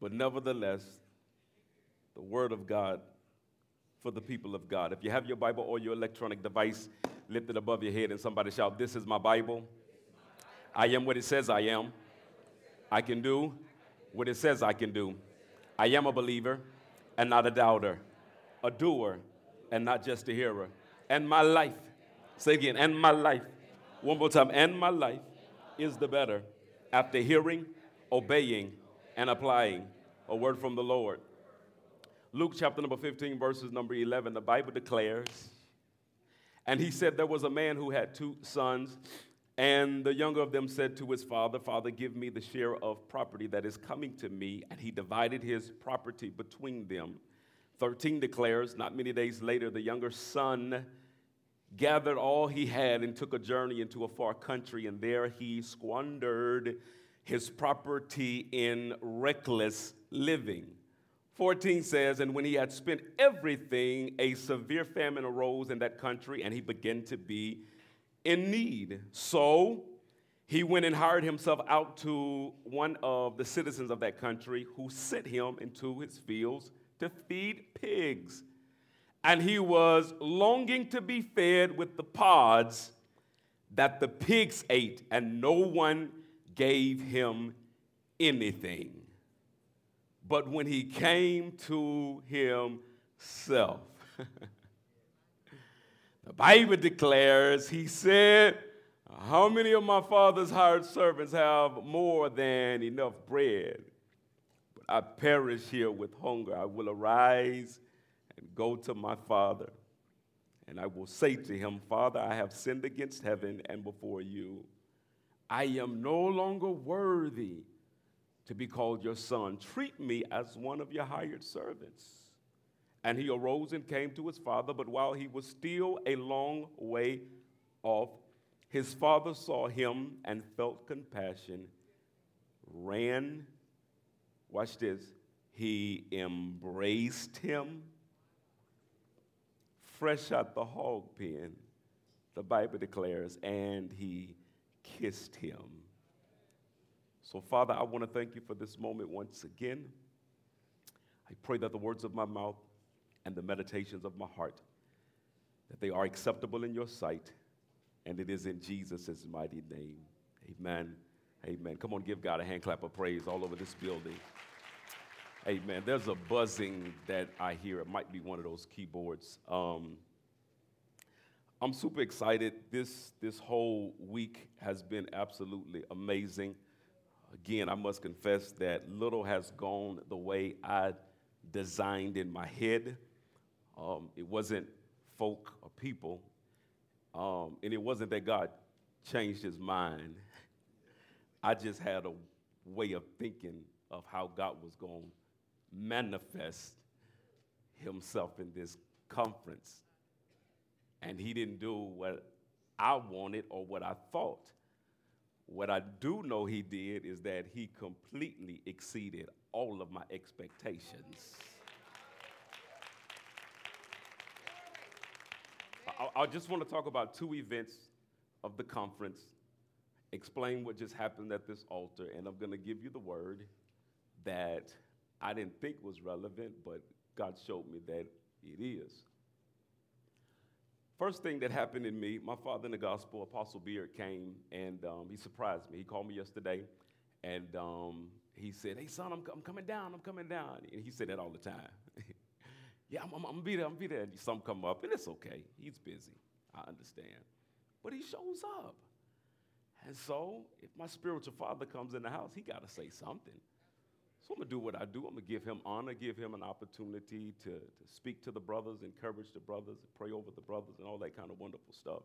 but nevertheless, the Word of God for the people of God. If you have your Bible or your electronic device lifted above your head and somebody shout, This is my Bible. I am what it says I am. I can do what it says I can do. I am a believer and not a doubter, a doer and not just a hearer. And my life, say again, and my life, one more time, and my life is the better after hearing, obeying, and applying a word from the Lord. Luke chapter number 15, verses number 11, the Bible declares, and he said there was a man who had two sons, and the younger of them said to his father, Father, give me the share of property that is coming to me. And he divided his property between them. 13 declares, not many days later, the younger son gathered all he had and took a journey into a far country, and there he squandered his property in reckless living. 14 says, And when he had spent everything, a severe famine arose in that country, and he began to be in need. So he went and hired himself out to one of the citizens of that country, who sent him into his fields to feed pigs. And he was longing to be fed with the pods that the pigs ate, and no one gave him anything. But when he came to himself, the Bible declares, he said, How many of my father's hired servants have more than enough bread? But I perish here with hunger. I will arise and go to my father. And I will say to him, Father, I have sinned against heaven and before you. I am no longer worthy to be called your son. Treat me as one of your hired servants. And he arose and came to his father, but while he was still a long way off, his father saw him and felt compassion, ran, watch this, he embraced him, fresh out the hog pen, the Bible declares, and he kissed him. So, Father, I want to thank you for this moment once again. I pray that the words of my mouth and the meditations of my heart that they are acceptable in your sight, and it is in Jesus' mighty name. Amen. Amen. Come on, give God a hand clap of praise all over this building. Amen. There's a buzzing that I hear. It might be one of those keyboards. Um, I'm super excited. This, this whole week has been absolutely amazing. Again, I must confess that little has gone the way I designed in my head. Um, it wasn't folk or people, um, and it wasn't that God changed his mind. I just had a way of thinking of how God was going to manifest himself in this conference. And he didn't do what I wanted or what I thought. What I do know he did is that he completely exceeded all of my expectations. I, I just want to talk about two events of the conference, explain what just happened at this altar, and I'm going to give you the word that I didn't think was relevant, but God showed me that it is. First thing that happened in me, my father in the gospel, Apostle Beard, came and um, he surprised me. He called me yesterday and um, he said, Hey, son, I'm, I'm, coming down, I'm coming down. And he said that all the time. yeah, I'm, I'm, I'm, be there, I'm be there. And some come up, and it's okay. He's busy. I understand. But he shows up. And so, if my spiritual father comes in the house, he got to say something. So I'm going to do what I do. I'm going to give him honor, give him an opportunity to, to speak to the brothers, encourage the brothers, pray over the brothers, and all that kind of wonderful stuff.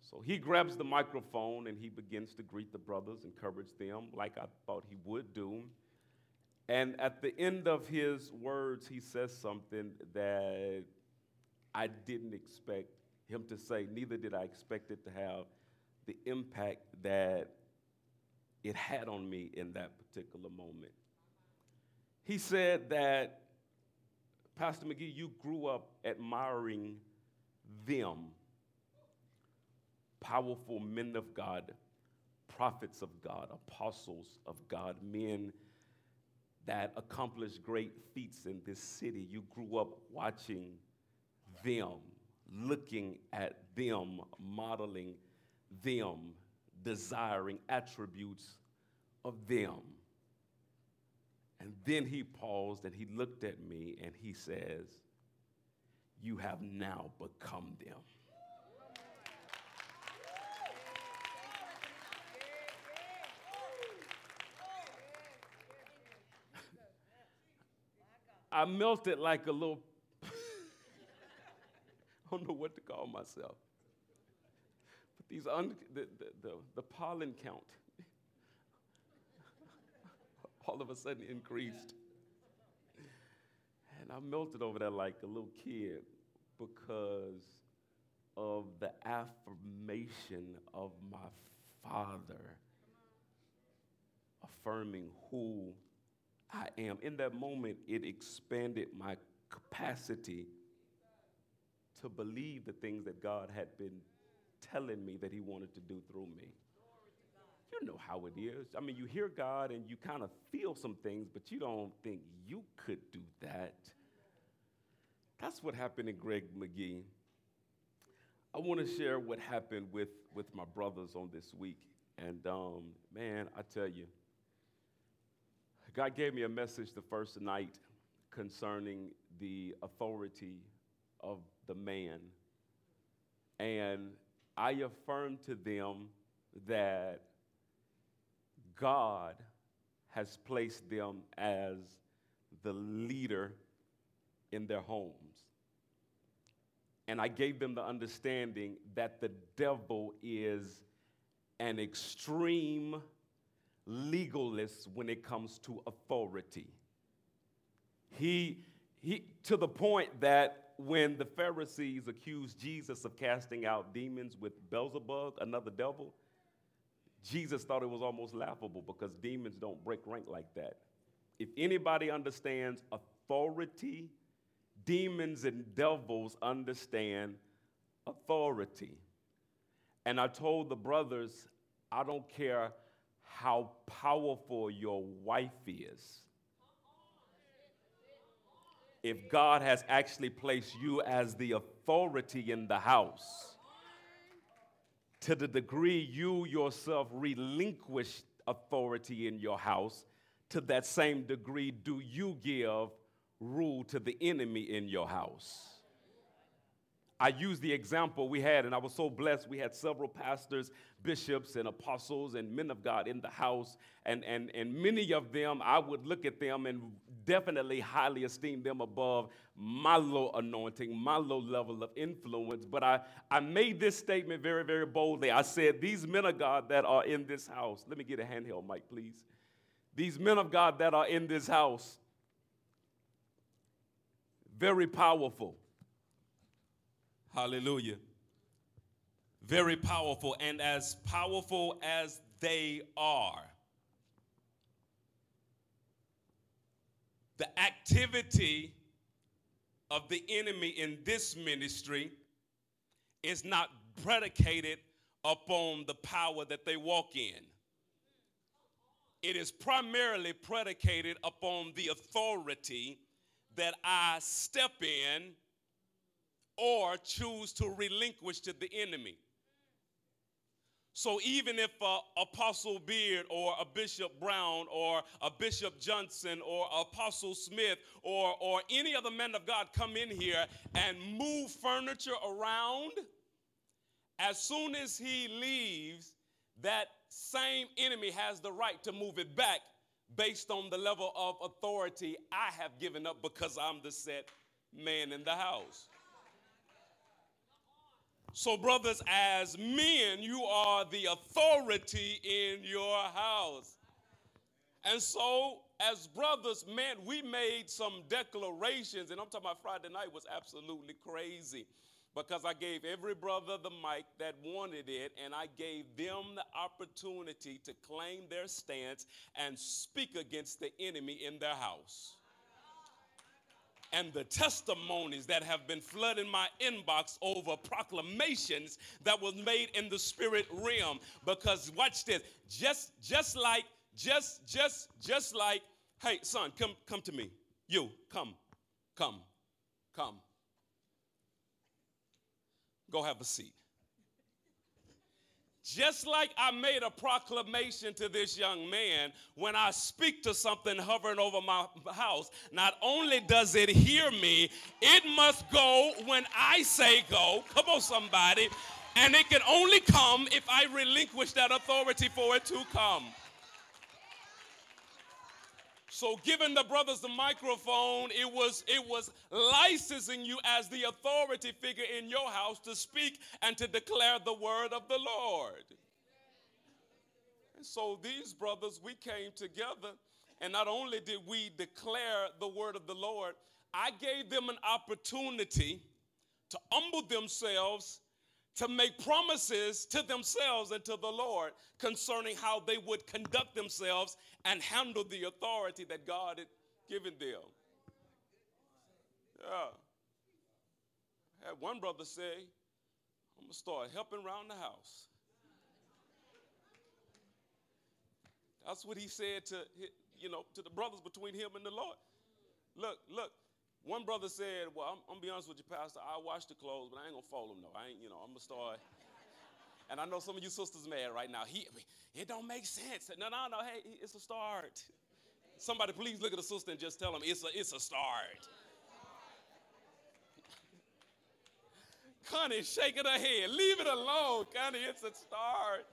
So he grabs the microphone and he begins to greet the brothers, encourage them like I thought he would do. And at the end of his words, he says something that I didn't expect him to say, neither did I expect it to have the impact that it had on me in that particular moment. He said that, Pastor Magee, you grew up admiring them, powerful men of God, prophets of God, apostles of God, men that accomplished great feats in this city. You grew up watching them, looking at them, modeling them, desiring attributes of them. And then he paused and he looked at me and he says, You have now become them. I melted like a little, I don't know what to call myself. But these, un, the, the, the, the pollen count all of a sudden increased. And I melted over there like a little kid because of the affirmation of my father affirming who I am. In that moment, it expanded my capacity to believe the things that God had been telling me that He wanted to do through me. You know how it is. I mean, you hear God and you kind of feel some things, but you don't think you could do that. That's what happened in Gregg Magee. I want to share what happened with, with my brothers on this week. And um, man, I tell you, God gave me a message the first night concerning the authority of the man. And I affirmed to them that God has placed them as the leader in their homes. And I gave them the understanding that the devil is an extreme legalist when it comes to authority. He, he, to the point that when the Pharisees accused Jesus of casting out demons with Beelzebub, another devil, Jesus thought it was almost laughable because demons don't break rank like that. If anybody understands authority, demons and devils understand authority. And I told the brothers, I don't care how powerful your wife is. If God has actually placed you as the authority in the house, to the degree you yourself relinquish authority in your house, to that same degree do you give rule to the enemy in your house. I use the example we had, and I was so blessed. We had several pastors, bishops, and apostles and men of God in the house, and, and, and many of them, I would look at them and definitely highly esteem them above my low anointing, my low level of influence. But I, I made this statement very, very boldly. I said, These men of God that are in this house, let me get a handheld mic, please. These men of God that are in this house, very powerful Hallelujah. Very powerful. And as powerful as they are, the activity of the enemy in this ministry is not predicated upon the power that they walk in. It is primarily predicated upon the authority that I step in or choose to relinquish to the enemy. So even if uh, Apostle Beard or a Bishop Brown or a Bishop Johnson or Apostle Smith or, or any other man of God come in here and move furniture around, as soon as he leaves, that same enemy has the right to move it back based on the level of authority I have given up because I'm the set man in the house. So, brothers, as men, you are the authority in your house. And so, as brothers, man, we made some declarations, and I'm talking about Friday night was absolutely crazy because I gave every brother the mic that wanted it, and I gave them the opportunity to claim their stance and speak against the enemy in their house and the testimonies that have been flooding my inbox over proclamations that was made in the spirit realm because watch this just just like just just just like Hey, son, come, come to me. You, come, come, come. Go have a seat. Just like I made a proclamation to this young man, when I speak to something hovering over my house, not only does it hear me, it must go when I say go. Come on, somebody. And it can only come if I relinquish that authority for it to come. So giving the brothers the microphone, it was it was licensing you as the authority figure in your house to speak and to declare the word of the Lord. And so these brothers, we came together, and not only did we declare the word of the Lord, I gave them an opportunity to humble themselves to make promises to themselves and to the Lord concerning how they would conduct themselves and handle the authority that God had given them. Yeah. I had one brother say, I'm going to start helping around the house. That's what he said to, you know, to the brothers between him and the Lord. Look, look, one brother said, Well, I'm, I'm, gonna be honest with you, Pastor. I wash the clothes, but I ain't gonna fold them, though. I ain't, you know, I'm gonna start. and I know some of you sisters mad right now. He, it don't make sense. No, no, no. Hey, it's a start. Somebody, please look at the sister and just tell them it's a, it's a start. Connie shaking her head. Leave it alone, Connie. It's a start.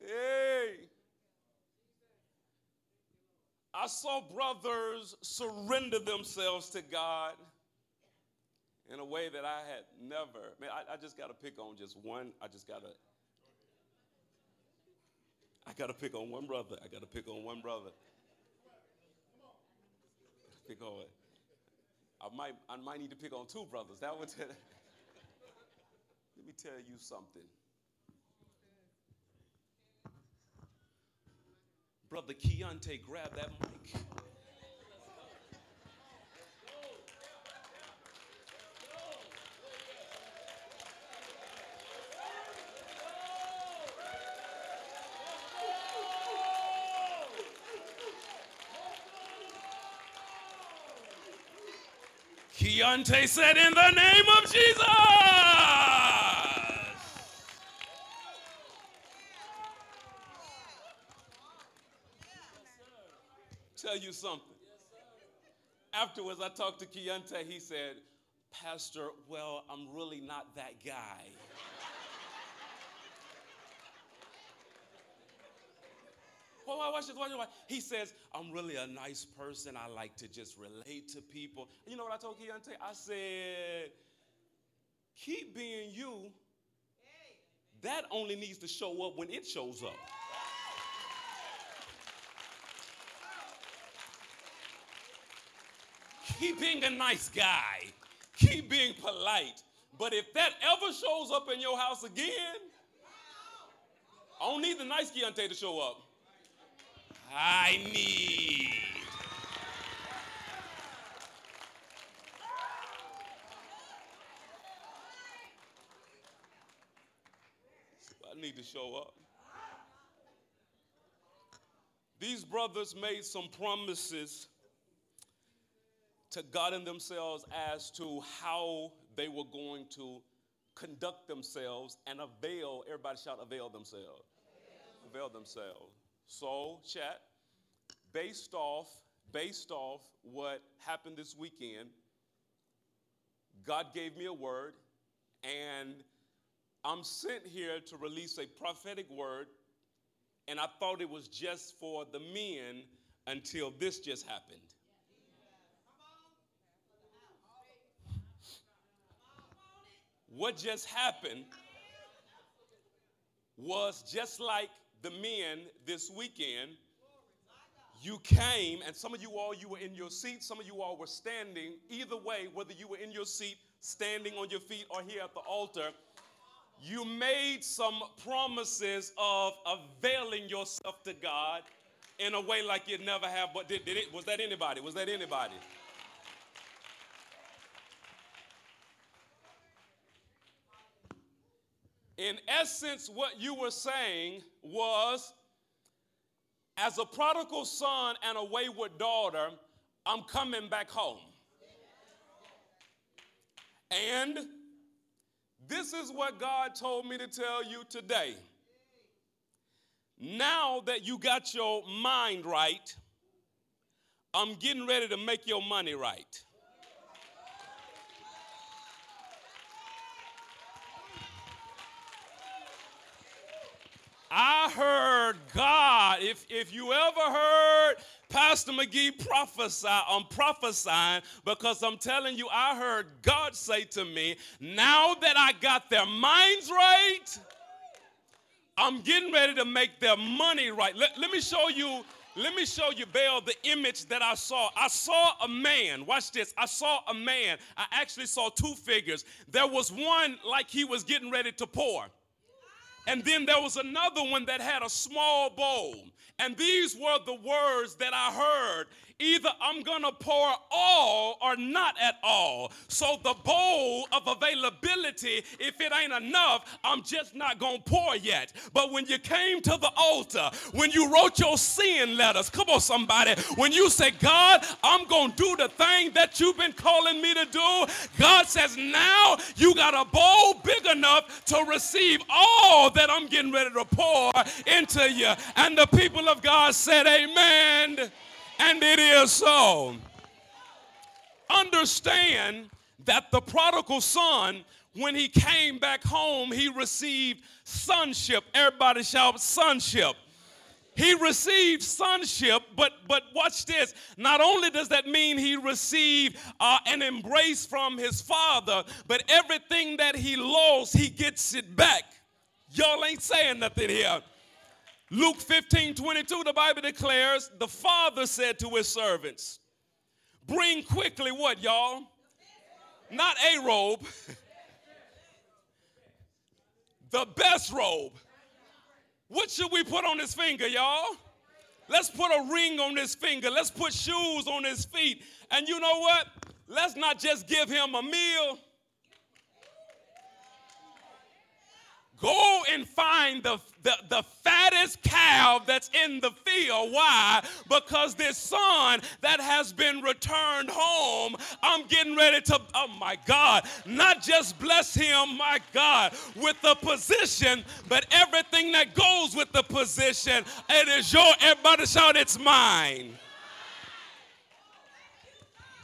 Hey. I saw brothers surrender themselves to God in a way that I had never. Man, I, I just got to pick on just one. I just got to. I got to pick on one brother. I got to pick on one brother. Pick on. I might. I might need to pick on two brothers. That would. Let me tell you something. Brother Keontae, grab that mic. Keontae said, In the name of Jesus. tell you something. Afterwards, I talked to Keontae. He said, Pastor, well, I'm really not that guy. Well, why, this, watch this. He says, I'm really a nice person. I like to just relate to people. You know what I told Keontae? I said, keep being you. That only needs to show up when it shows up. Keep being a nice guy. Keep being polite. But if that ever shows up in your house again, I don't need the nice Keontae to show up. I need. I need to show up. These brothers made some promises to God in themselves as to how they were going to conduct themselves and avail, everybody shout, avail themselves. Avail, avail themselves. So, chat, based off, based off what happened this weekend, God gave me a word, and I'm sent here to release a prophetic word, and I thought it was just for the men until this just happened. What just happened was just like the men this weekend. You came, and some of you all, you were in your seat, some of you all were standing. Either way, whether you were in your seat, standing on your feet, or here at the altar, you made some promises of availing yourself to God in a way like you never have. But did, did it? Was that anybody? Was that anybody? In essence, what you were saying was as a prodigal son and a wayward daughter, I'm coming back home. And this is what God told me to tell you today. Now that you got your mind right, I'm getting ready to make your money right. I heard God. If, if you ever heard Pastor Magee prophesy, I'm prophesying because I'm telling you, I heard God say to me, now that I got their minds right, I'm getting ready to make their money right. Let, let me show you. Let me show you, Baal, the image that I saw. I saw a man. Watch this. I saw a man. I actually saw two figures. There was one like he was getting ready to pour. And then there was another one that had a small bowl. And these were the words that I heard Either I'm going to pour all or not at all. So the bowl of availability, if it ain't enough, I'm just not going to pour yet. But when you came to the altar, when you wrote your sin letters, come on, somebody, when you say, God, I'm going to do the thing that you've been calling me to do, God says, now you got a bowl big enough to receive all that I'm getting ready to pour into you. And the people of God said, Amen and it is so. Understand that the prodigal son, when he came back home, he received sonship. Everybody shout sonship. He received sonship, but but watch this. Not only does that mean he received uh, an embrace from his father, but everything that he lost, he gets it back. Y'all ain't saying nothing here. Luke 15 22, the Bible declares, the father said to his servants, Bring quickly what, y'all? Not a robe, the best robe. What should we put on his finger, y'all? Let's put a ring on his finger. Let's put shoes on his feet. And you know what? Let's not just give him a meal Go and find the, the, the fattest calf that's in the field. Why? Because this son that has been returned home, I'm getting ready to, oh my God, not just bless him, my God, with the position, but everything that goes with the position. It is your, everybody shout, it's mine.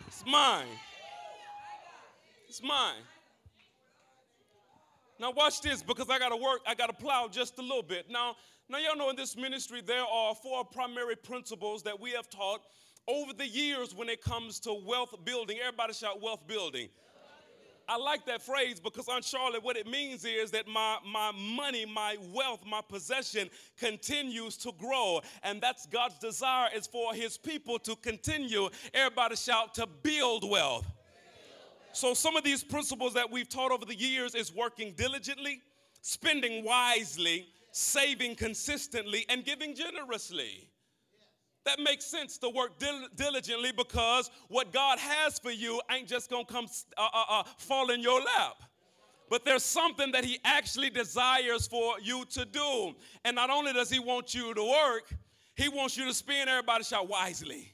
It's mine. It's mine. Now watch this because I got to work, I got to plow just a little bit. Now, now y'all know in this ministry there are four primary principles that we have taught over the years when it comes to wealth building. Everybody shout wealth building. I like that phrase because Aunt Charlotte, what it means is that my, my money, my wealth, my possession continues to grow. And that's God's desire is for his people to continue. Everybody shout to build wealth. So, some of these principles that we've taught over the years is working diligently, spending wisely, saving consistently, and giving generously. That makes sense to work dil- diligently because what God has for you ain't just gonna come uh, uh, uh, fall in your lap. But there's something that He actually desires for you to do. And not only does He want you to work, He wants you to spend, everybody shout wisely.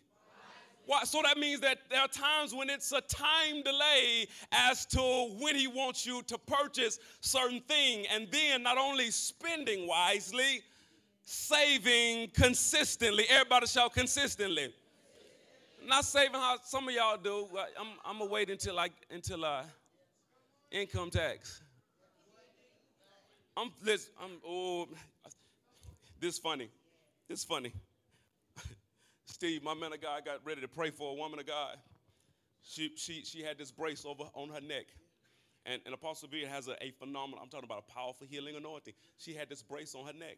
Why? So that means that there are times when it's a time delay as to when he wants you to purchase certain thing, and then not only spending wisely, saving consistently. Everybody shout consistently. Not saving how some of y'all do. I'm, I'm gonna wait until I until uh, income tax. I'm this. I'm oh, this funny. This funny. Steve, my man of God, got ready to pray for a woman of God. She, she, she had this brace over on her neck. And, and Apostle Beard has a, a phenomenal, I'm talking about a powerful healing anointing. She had this brace on her neck.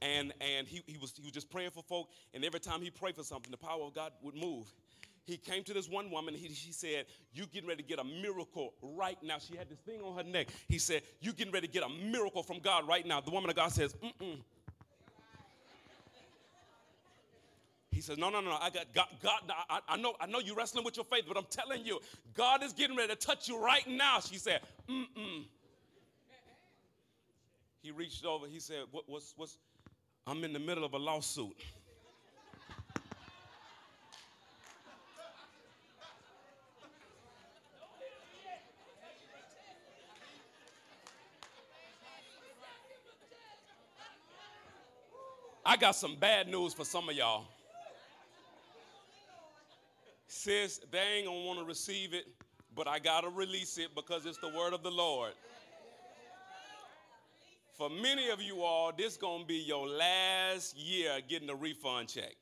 And, and he, he, was, he was just praying for folk. And every time he prayed for something, the power of God would move. He came to this one woman. He, she said, You getting ready to get a miracle right now. She had this thing on her neck. He said, You getting ready to get a miracle from God right now. The woman of God says, Mm-mm. He says, No, no, no, I got God. God I, I know, I know you're wrestling with your faith, but I'm telling you, God is getting ready to touch you right now. She said, Mm mm. He reached over. He said, what, What's, what's, I'm in the middle of a lawsuit. I got some bad news for some of y'all. Sis, they ain't gonna wanna receive it, but I gotta release it because it's the word of the Lord. For many of you all, this gonna be your last year getting a refund check.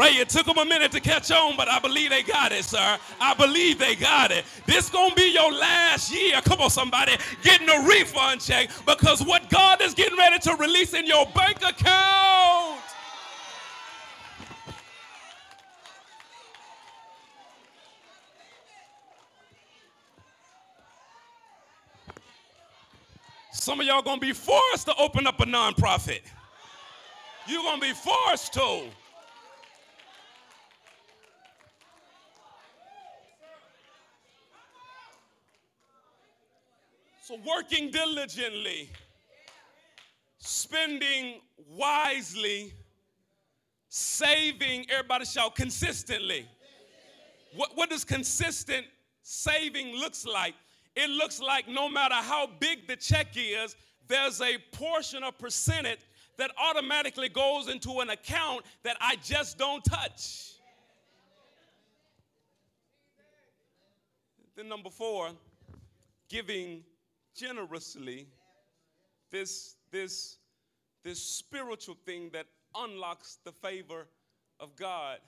Ray, it took them a minute to catch on, but I believe they got it, sir. I believe they got it. This gonna be your last year. Come on, somebody, getting a refund check because what God is getting ready to release in your bank account. Some of y'all gonna be forced to open up a nonprofit. You're gonna be forced to. So, working diligently, spending wisely, saving, everybody shout consistently. What, what does consistent saving looks like? It looks like no matter how big the check is, there's a portion of percentage that automatically goes into an account that I just don't touch. Then number four, giving generously this, this, this spiritual thing that unlocks the favor of God.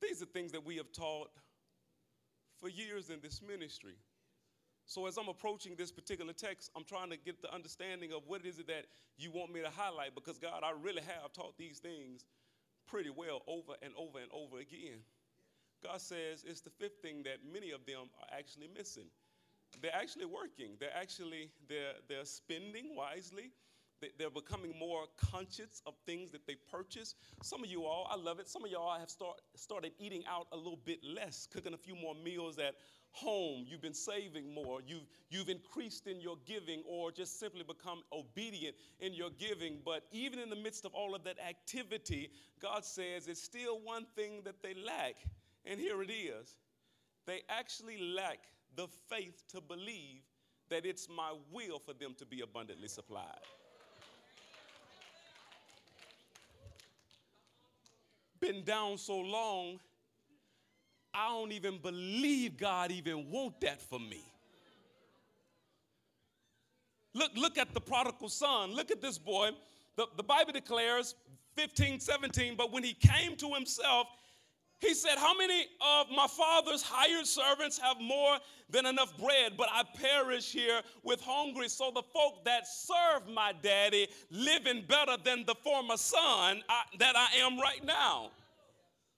These are things that we have taught for years in this ministry. So as I'm approaching this particular text, I'm trying to get the understanding of what is it that you want me to highlight because God, I really have taught these things pretty well over and over and over again. God says it's the fifth thing that many of them are actually missing they're actually working. They're actually they're, they're spending wisely. They're becoming more conscious of things that they purchase. Some of you all, I love it. Some of y'all have start, started eating out a little bit less, cooking a few more meals at home. You've been saving more. You've, you've increased in your giving or just simply become obedient in your giving. But even in the midst of all of that activity, God says it's still one thing that they lack. And here it is they actually lack the faith to believe that it's my will for them to be abundantly supplied. Been down so long, I don't even believe God even want that for me. Look, look at the prodigal son. Look at this boy. The, the Bible declares 15, 17, but when he came to himself, he said, How many of my father's hired servants have more than enough bread, but I perish here with hungry? So the folk that serve my daddy living better than the former son I, that I am right now.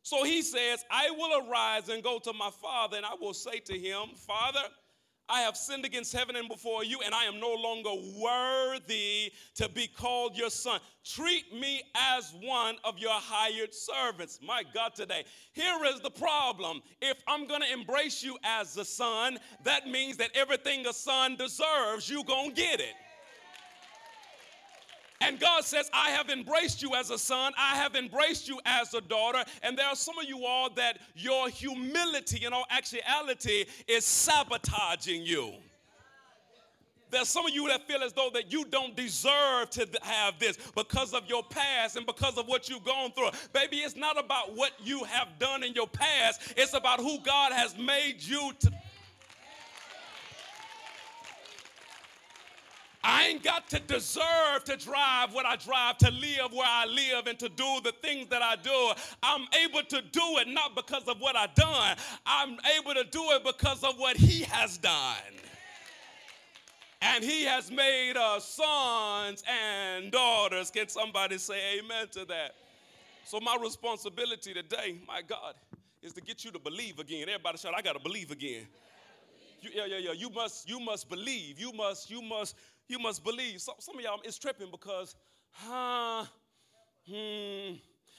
So he says, I will arise and go to my father, and I will say to him, Father, I have sinned against heaven and before you, and I am no longer worthy to be called your son. Treat me as one of your hired servants. My God, today. Here is the problem. If I'm going to embrace you as a son, that means that everything a son deserves, you're going to get it. And God says, I have embraced you as a son, I have embraced you as a daughter. And there are some of you all that your humility in all actuality is sabotaging you. There's some of you that feel as though that you don't deserve to have this because of your past and because of what you've gone through. Baby, it's not about what you have done in your past. It's about who God has made you to I ain't got to deserve to drive what I drive, to live where I live, and to do the things that I do. I'm able to do it not because of what I've done, I'm able to do it because of what He has done. And He has made us sons and daughters. Can somebody say amen to that? So, my responsibility today, my God, is to get you to believe again. Everybody shout, I got to believe again. You, yeah, yeah, yeah. You must, you must believe. You must, you must you must believe. So, some of y'all is tripping because, huh, hmm.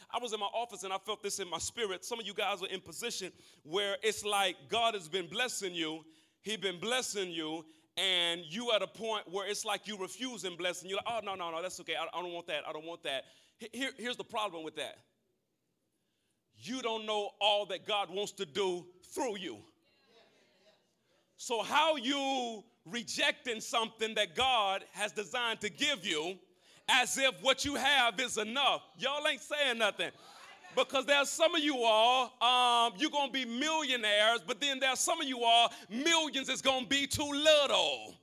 I was in my office and I felt this in my spirit. Some of you guys are in position where it's like God has been blessing you. He been blessing you, and you at a point where it's like you refuse refusing blessing. You're like, oh, no, no, no, that's okay. I, I don't want that. I don't want that. Here, here's the problem with that you don't know all that God wants to do through you. So, how you rejecting something that God has designed to give you as if what you have is enough? Y'all ain't saying nothing because there's some of you all, um, you're going to be millionaires, but then there's some of you all, millions is going to be too little.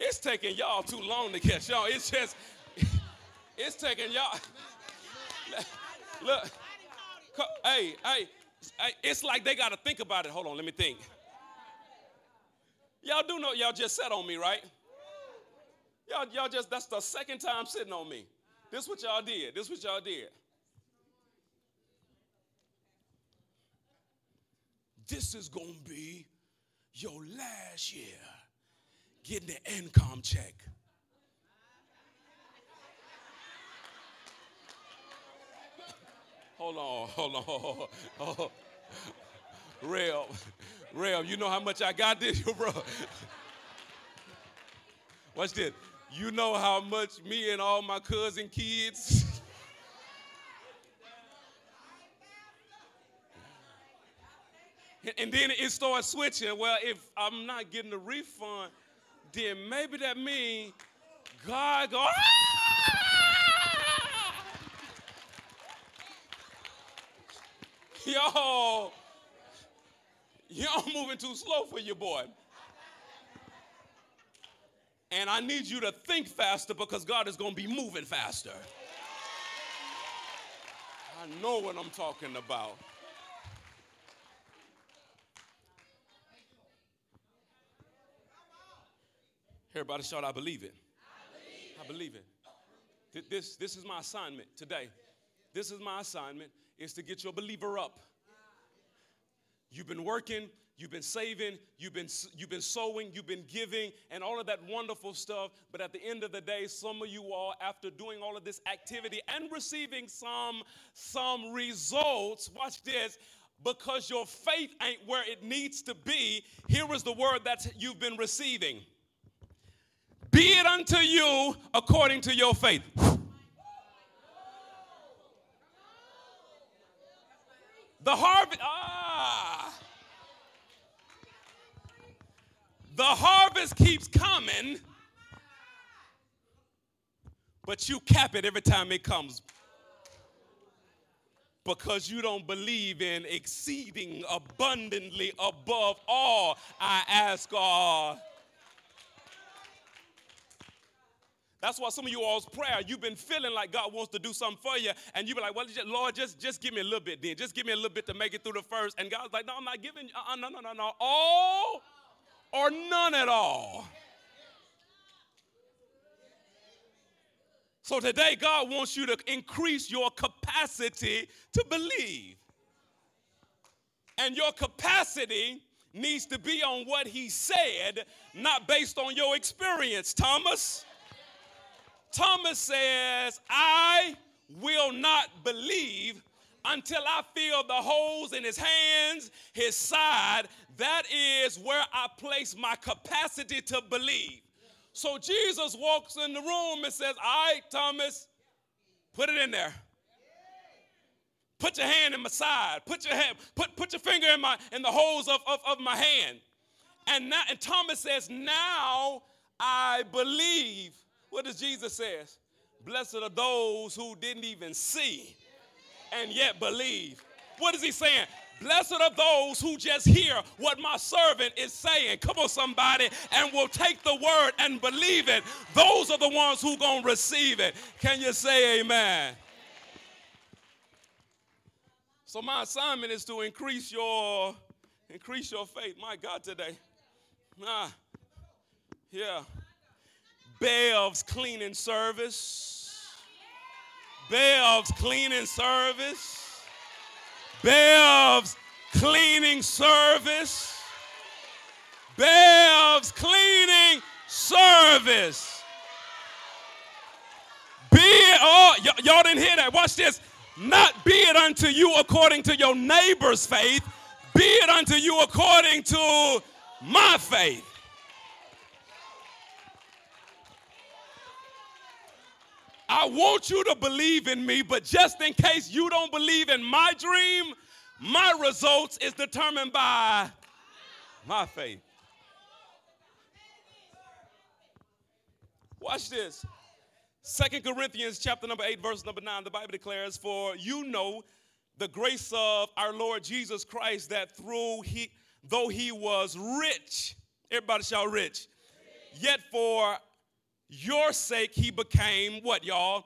It's taking y'all too long to catch y'all. It's just, it's taking y'all. Look, hey, hey, it's like they got to think about it. Hold on, let me think. Y'all do know y'all just sat on me, right? Y'all, y'all just, that's the second time sitting on me. This what y'all did. This what y'all did. This is going to be your last year getting the income check. Hold on, hold on, Real, real, you know how much I got this, bro. Watch this. You know how much me and all my cousin kids. and then it starts switching. Well, if I'm not getting a refund, then maybe that means God go. Ah! Y'all, y'all moving too slow for your boy. And I need you to think faster because God is going to be moving faster. I know what I'm talking about. Everybody shout, I believe it. I believe it. I believe it. This, this is my assignment today. This is my assignment is to get your believer up. You've been working, You've been saving, you've been, you've been sowing, you've been giving, and all of that wonderful stuff. But at the end of the day, some of you all, after doing all of this activity and receiving some, some results, watch this, because your faith ain't where it needs to be, here is the word that you've been receiving. Be it unto you according to your faith. The harvest. Ah. The harvest keeps coming, but you cap it every time it comes because you don't believe in exceeding abundantly above all I ask God. That's why some of you all's prayer, you've been feeling like God wants to do something for you, and you've been like, well, Lord, just, just give me a little bit then. Just give me a little bit to make it through the first. And God's like, no, I'm not giving, uh-uh, no, no, no, no. All or none at all. So today, God wants you to increase your capacity to believe. And your capacity needs to be on what He said, not based on your experience, Thomas. Thomas says, I will not believe until I feel the holes in his hands, his side, that is where I place my capacity to believe. So Jesus walks in the room and says, All right, Thomas, put it in there. Put your hand in my side. Put your hand, put, put your finger in my in the holes of, of, of my hand. And now and Thomas says, Now I believe. What does Jesus say? Blessed are those who didn't even see and yet believe. What is he saying? Blessed are those who just hear what my servant is saying. Come on, somebody, and will take the word and believe it. Those are the ones who gonna receive it. Can you say amen? So my assignment is to increase your increase your faith. My God, today. Ah, yeah. Bev's cleaning service. Bev's cleaning service. Bev's cleaning service. Bev's cleaning service. Be it, oh, y- y'all didn't hear that. Watch this. Not be it unto you according to your neighbor's faith, Be it unto you according to my faith. I want you to believe in me, but just in case you don't believe in my dream, my results is determined by my faith. Watch this. Second Corinthians chapter number 8 verse number 9 the Bible declares for you know the grace of our Lord Jesus Christ that through he though he was rich everybody shout rich yet for your sake he became what y'all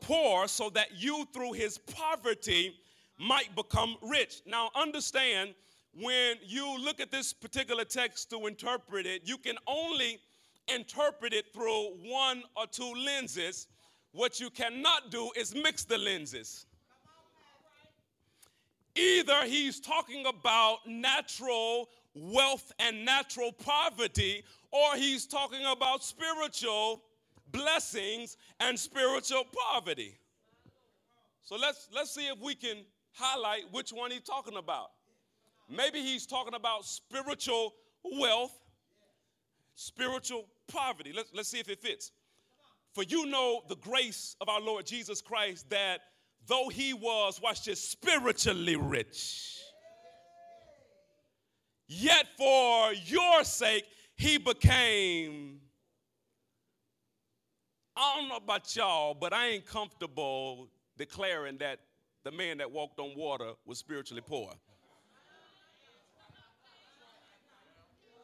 poor so that you through his poverty might become rich now understand when you look at this particular text to interpret it you can only interpret it through one or two lenses. What you cannot do is mix the lenses. Either he's talking about natural wealth and natural poverty, or he's talking about spiritual blessings and spiritual poverty. So let's let's see if we can highlight which one he's talking about. Maybe he's talking about spiritual wealth, spiritual poverty. Let's, let's see if it fits. For you know the grace of our Lord Jesus Christ that though he was, watch this, spiritually rich, yet for your sake he became. I don't know about y'all, but I ain't comfortable declaring that the man that walked on water was spiritually poor.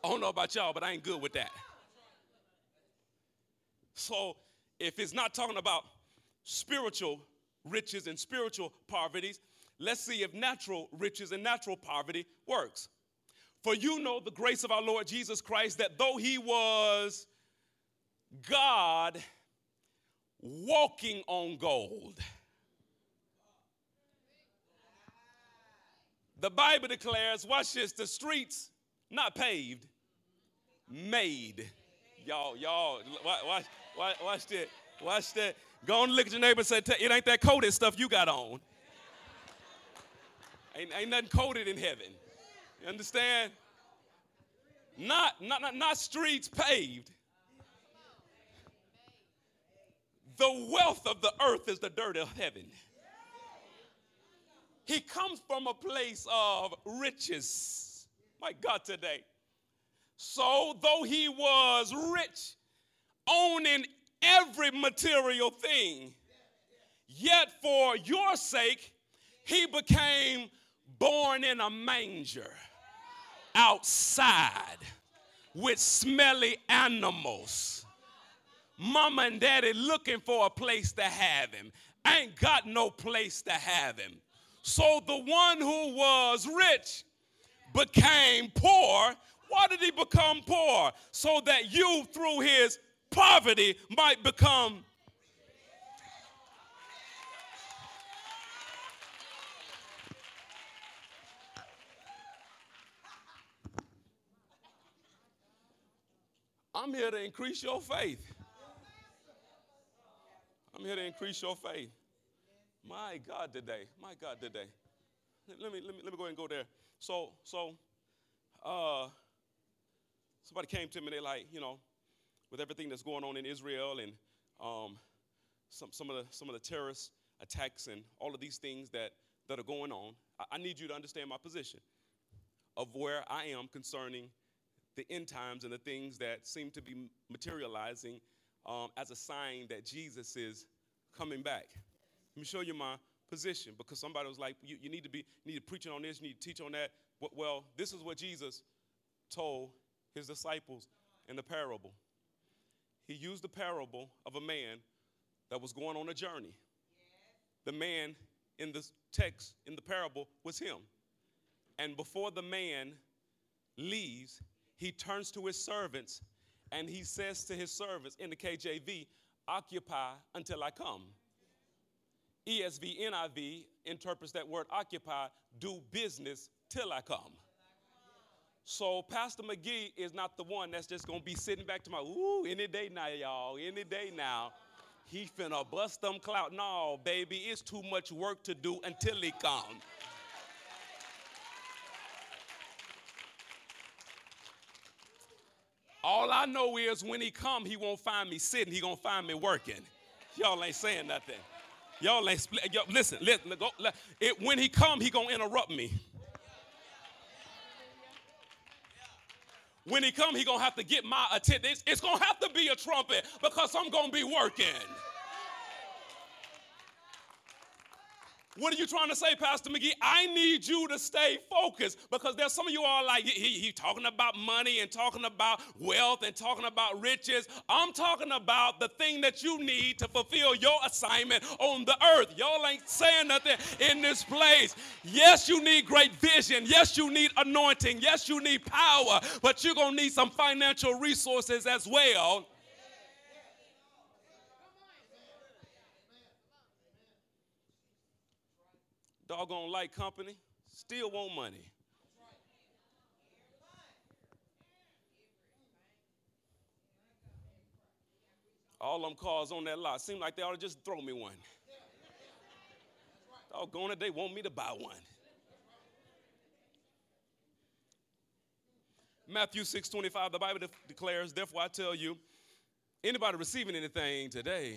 I don't know about y'all, but I ain't good with that. So if it's not talking about spiritual riches and spiritual poverties, let's see if natural riches and natural poverty works. For you know the grace of our Lord Jesus Christ that though he was God walking on gold, the Bible declares, watch this, the streets not paved, made. Y'all, y'all, watch, watch, watch that. Watch that. Go and look at your neighbor and say, it ain't that coated stuff you got on. Ain't, ain't nothing coated in heaven. You understand? Not, not, not, not streets paved. The wealth of the earth is the dirt of heaven. He comes from a place of riches. My God, today. So, though he was rich, owning every material thing, yet for your sake, he became born in a manger outside with smelly animals. Mama and daddy looking for a place to have him. Ain't got no place to have him. So the one who was rich became poor why did he become poor? So that you, through his poverty, might become. I'm here to increase your faith. I'm here to increase your faith. My God, today. My God, today. Let me, let me, let me go ahead and go there. So, so, uh, somebody came to me, they like, you know, with everything that's going on in Israel and um, some, some, of the, some of the terrorist attacks and all of these things that, that are going on, I, I need you to understand my position of where I am concerning the end times and the things that seem to be materializing um, as a sign that Jesus is coming back. Let me show you my position because somebody was like, you, you need to be you need to preach on this, you need to teach on that. Well, this is what Jesus told his disciples in the parable. He used the parable of a man that was going on a journey. The man in the text, in the parable, was him. And before the man leaves, he turns to his servants and he says to his servants in the KJV, Occupy until I come. ESV, NIV interprets that word occupy, do business till I come. So Pastor Magee is not the one that's just gonna be sitting back to my ooh any day now, y'all, any day now. He finna bust them clout. No, baby, it's too much work to do until he comes. All I know is when he come, he won't find me sitting. He gonna find me working. Y'all ain't saying nothing. Y'all ain't split. Yo, listen, listen. Go, it, when he come, he gonna interrupt me. When he come, he gonna have to get my attention. It's, it's gonna have to be a trumpet because I'm gonna be working. What are you trying to say, Pastor Magee? I need you to stay focused because there's some of you all like, he, he talking about money and talking about wealth and talking about riches. I'm talking about the thing that you need to fulfill your assignment on the earth. Y'all ain't saying nothing in this place. Yes, you need great vision. Yes, you need anointing. Yes, you need power, but you're going to need some financial resources as well doggone light company, still want money. All them cars on that lot seem like they ought to just throw me one. Doggone it, they want me to buy one. Matthew 6 25, the Bible de- declares, Therefore I tell you, anybody receiving anything today,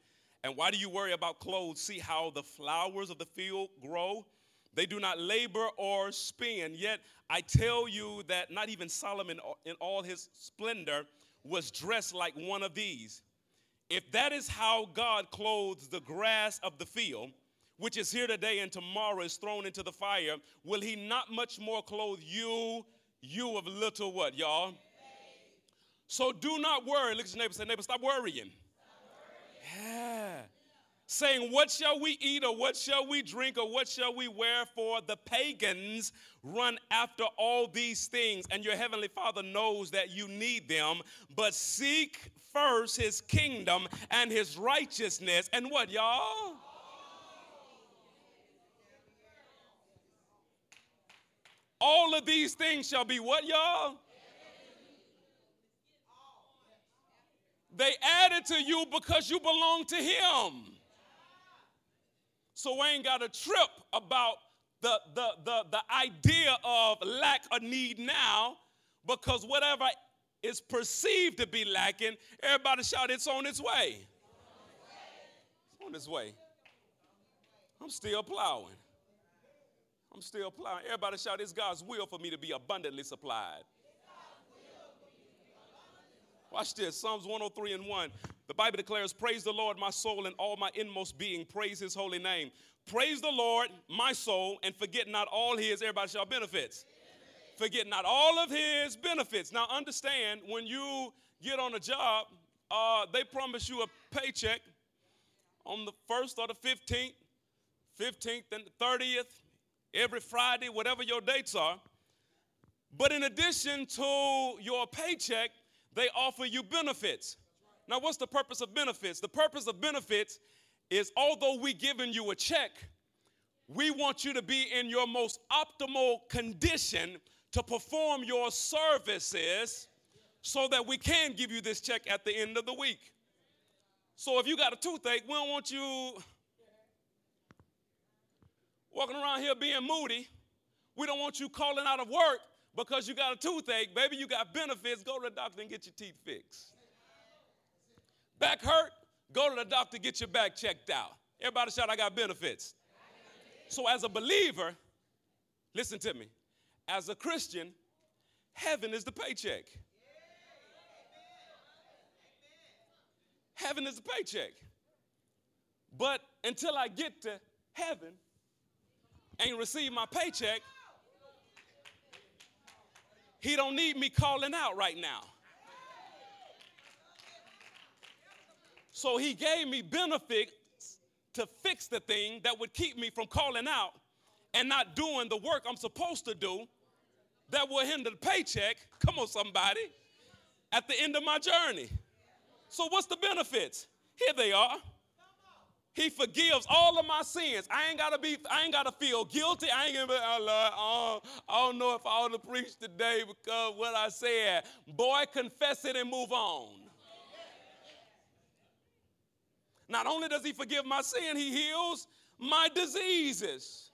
And why do you worry about clothes? See how the flowers of the field grow? They do not labor or spin. Yet I tell you that not even Solomon in all his splendor was dressed like one of these. If that is how God clothes the grass of the field, which is here today and tomorrow is thrown into the fire, will he not much more clothe you, you of little what, y'all? So do not worry. Look at your neighbor, say, neighbor, stop worrying. Yeah. Saying, What shall we eat, or what shall we drink, or what shall we wear? For the pagans run after all these things, and your heavenly Father knows that you need them. But seek first his kingdom and his righteousness. And what, y'all? All of these things shall be what, y'all? They added to you because you belong to Him. So we ain't got a trip about the, the, the, the idea of lack or need now because whatever is perceived to be lacking, everybody shout, it's on its way. It's on its way. I'm still plowing. I'm still plowing. Everybody shout, it's God's will for me to be abundantly supplied. Watch this Psalms 103 and 1. The Bible declares, Praise the Lord, my soul, and all my inmost being. Praise his holy name. Praise the Lord, my soul, and forget not all his, everybody shall benefits. Forget not all of his benefits. Now, understand when you get on a job, uh, they promise you a paycheck on the 1st or the 15th, 15th and the 30th, every Friday, whatever your dates are. But in addition to your paycheck, they offer you benefits. Now, what's the purpose of benefits? The purpose of benefits is although we giving you a check, we want you to be in your most optimal condition to perform your services so that we can give you this check at the end of the week. So if you got a toothache, we don't want you walking around here being moody. We don't want you calling out of work because you got a toothache, baby, you got benefits, go to the doctor and get your teeth fixed. Back hurt, go to the doctor, get your back checked out. Everybody shout, I got benefits. So, as a believer, listen to me. As a Christian, heaven is the paycheck. Heaven is the paycheck. But until I get to heaven and receive my paycheck, he don't need me calling out right now. So he gave me benefits to fix the thing that would keep me from calling out and not doing the work I'm supposed to do that will hinder the paycheck. Come on, somebody. At the end of my journey. So, what's the benefits? Here they are. He forgives all of my sins. I ain't gotta be, I ain't gotta feel guilty. I ain't gonna be, oh Lord, I don't know if I ought to preach today because what I said. Boy, confess it and move on. Not only does he forgive my sin, he heals my diseases.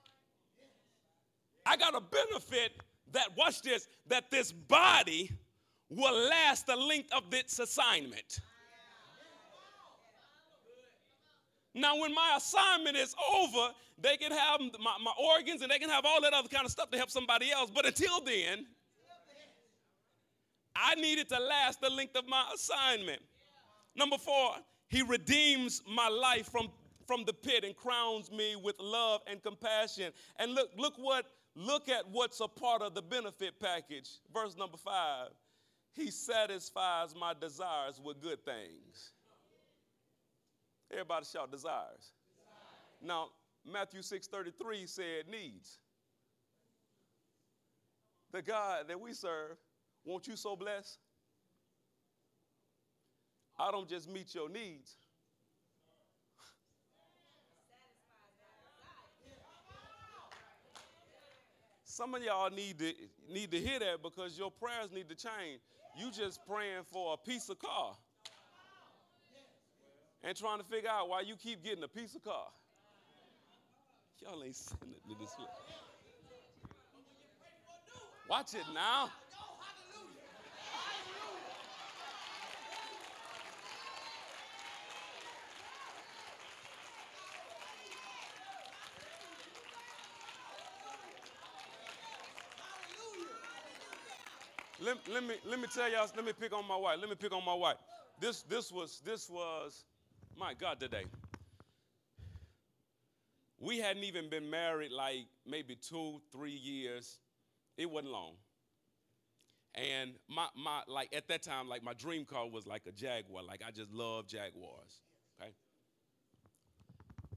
I got a benefit that, watch this, that this body will last the length of its assignment. Now, when my assignment is over, they can have my, my organs and they can have all that other kind of stuff to help somebody else. But until then, I needed to last the length of my assignment. Number four, he redeems my life from, from the pit and crowns me with love and compassion. And look, look what, look at what's a part of the benefit package. Verse number five. He satisfies my desires with good things. Everybody shout desires. desires. Now, Matthew 6:33 said needs. The God that we serve, won't you so bless? I don't just meet your needs. Some of y'all need to need to hear that because your prayers need to change. You just praying for a piece of car and trying to figure out why you keep getting a piece of car. Y'all ain't sitting me this way. Watch it now. Let, let, me let me tell y'all, let me pick on my wife. Let me pick on my wife. This this was this was my God today. We hadn't even been married like maybe two, three years. It wasn't long. And my my like at that time, like my dream car was like a Jaguar. Like I just love Jaguars. Okay.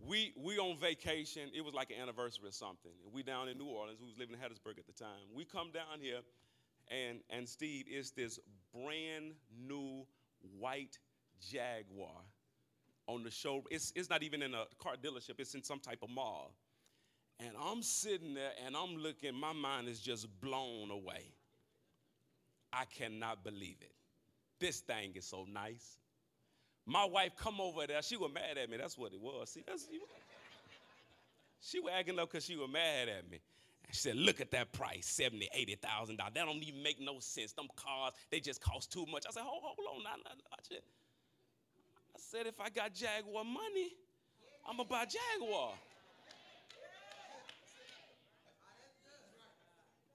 We we on vacation. It was like an anniversary or something. And we down in New Orleans. We was living in Hattiesburg at the time. We come down here and, and Steve, it's this brand new white Jaguar on the show. It's, it's not even in a car dealership, it's in some type of mall. And I'm sitting there and I'm looking, my mind is just blown away. I cannot believe it. This thing is so nice. My wife come over there, she was mad at me. That's what it was. See, that's, she was acting up because she was mad at me. She said, look at that price, 70, 80,000 dollars. That don't even make no sense. Them cars, they just cost too much. I said, hold, hold on, now, now, said, if I got Jaguar money, I'm gonna buy Jaguar.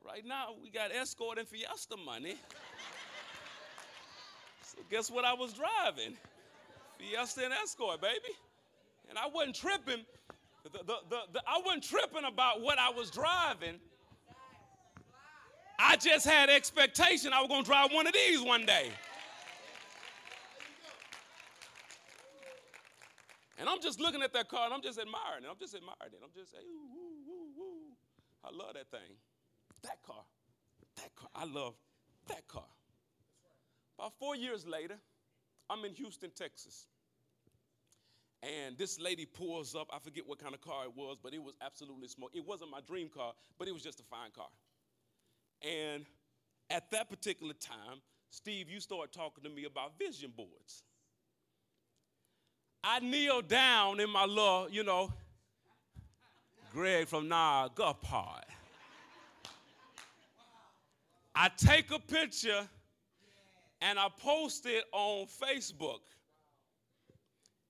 Right now, we got Escort and Fiesta money. So guess what I was driving? Fiesta and Escort, baby. And I wasn't tripping the, the, the, I wasn't tripping about what I was driving. I just had expectation I was going to drive one of these one day. And I'm just looking at that car and I'm just admiring it. I'm just admiring it. I'm just saying, ooh, ooh, ooh, I love that thing. That car. That car. I love that car. About four years later, I'm in Houston, Texas. And this lady pulls up. I forget what kind of car it was, but it was absolutely small. It wasn't my dream car, but it was just a fine car. And at that particular time, Steve, you start talking to me about vision boards. I kneel down in my little, you know, Greg from Naga part. I take a picture and I post it on Facebook.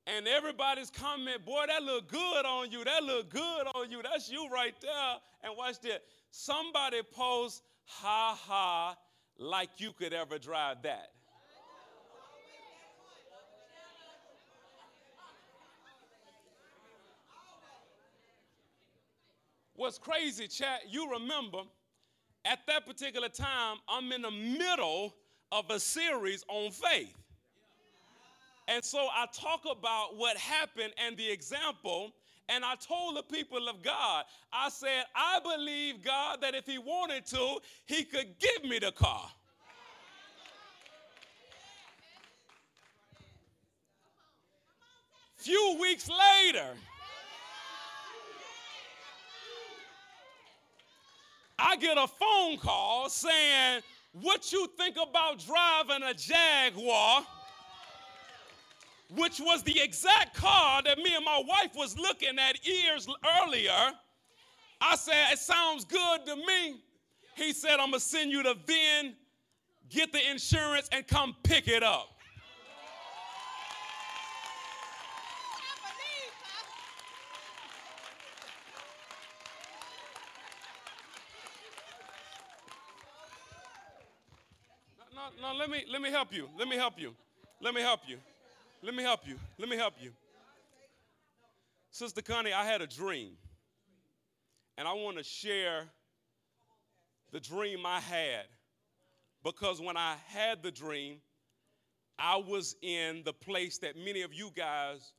And everybody's comment, boy, that look good on you. That look good on you. That's you right there. And watch this. Somebody posts, ha ha, like you could ever drive that. What's crazy, chat, you remember at that particular time, I'm in the middle of a series on faith. And so I talk about what happened and the example. And I told the people of God, I said, I believe God that if He wanted to, He could give me the car. few weeks later, I get a phone call saying, What you think about driving a Jaguar? Which was the exact car that me and my wife was looking at years earlier. I said, It sounds good to me. He said, I'm gonna send you the VIN, get the insurance, and come pick it up. No, let me let me help you. Let me help you. Let me help you. Let me help you. Let me help you. Sister Connie, I had a dream. And I want to share the dream I had. Because when I had the dream, I was in the place that many of you guys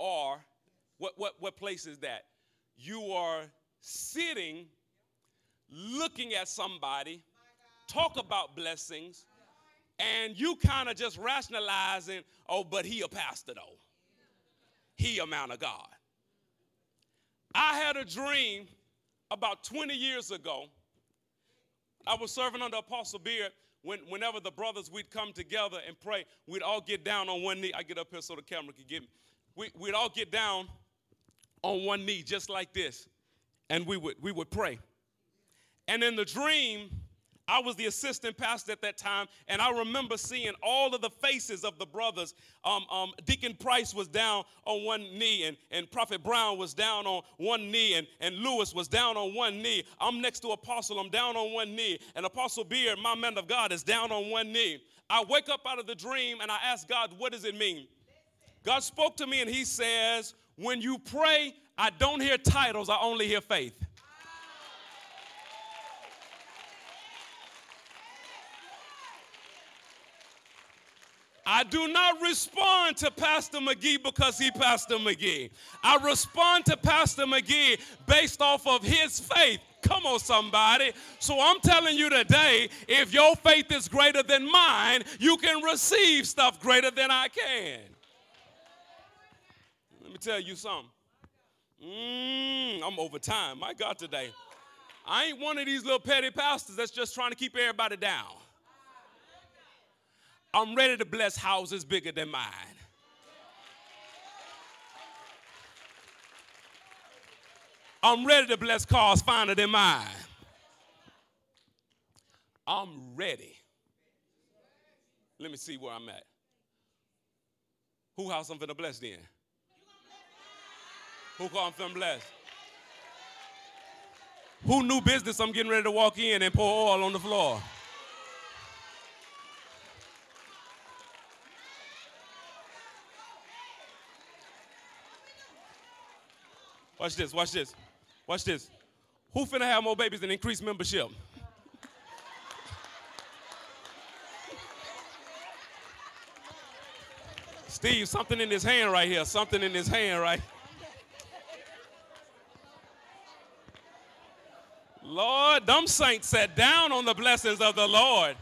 are. What, what, what place is that? You are sitting, looking at somebody, talk about blessings, and you kind of just rationalizing, oh, but he a pastor though. He a man of God. I had a dream about 20 years ago. I was serving under Apostle Beard. When, whenever the brothers we'd come together and pray, we'd all get down on one knee. I get up here so the camera can get me. We, we'd all get down on one knee just like this, and we would we would pray. And in the dream, I was the assistant pastor at that time, and I remember seeing all of the faces of the brothers. Um, um, Deacon Price was down on one knee, and, and Prophet Brown was down on one knee, and, and Lewis was down on one knee. I'm next to Apostle, I'm down on one knee, and Apostle Beard, my man of God, is down on one knee. I wake up out of the dream and I ask God, what does it mean? God spoke to me and He says, When you pray, I don't hear titles, I only hear faith. I do not respond to Pastor Magee because he Pastor Magee. I respond to Pastor Magee based off of his faith. Come on, somebody. So I'm telling you today if your faith is greater than mine, you can receive stuff greater than I can. Let me tell you something. Mm, I'm over time. My God, today. I ain't one of these little petty pastors that's just trying to keep everybody down. I'm ready to bless houses bigger than mine. I'm ready to bless cars finer than mine. I'm ready. Let me see where I'm at. Who house I'm finna bless then? Who call I'm finna bless? Who new business I'm getting ready to walk in and pour oil on the floor? Watch this, watch this, watch this. Who finna have more babies and increase membership? Steve, something in his hand right here, something in his hand right. Lord, them saints sat down on the blessings of the Lord.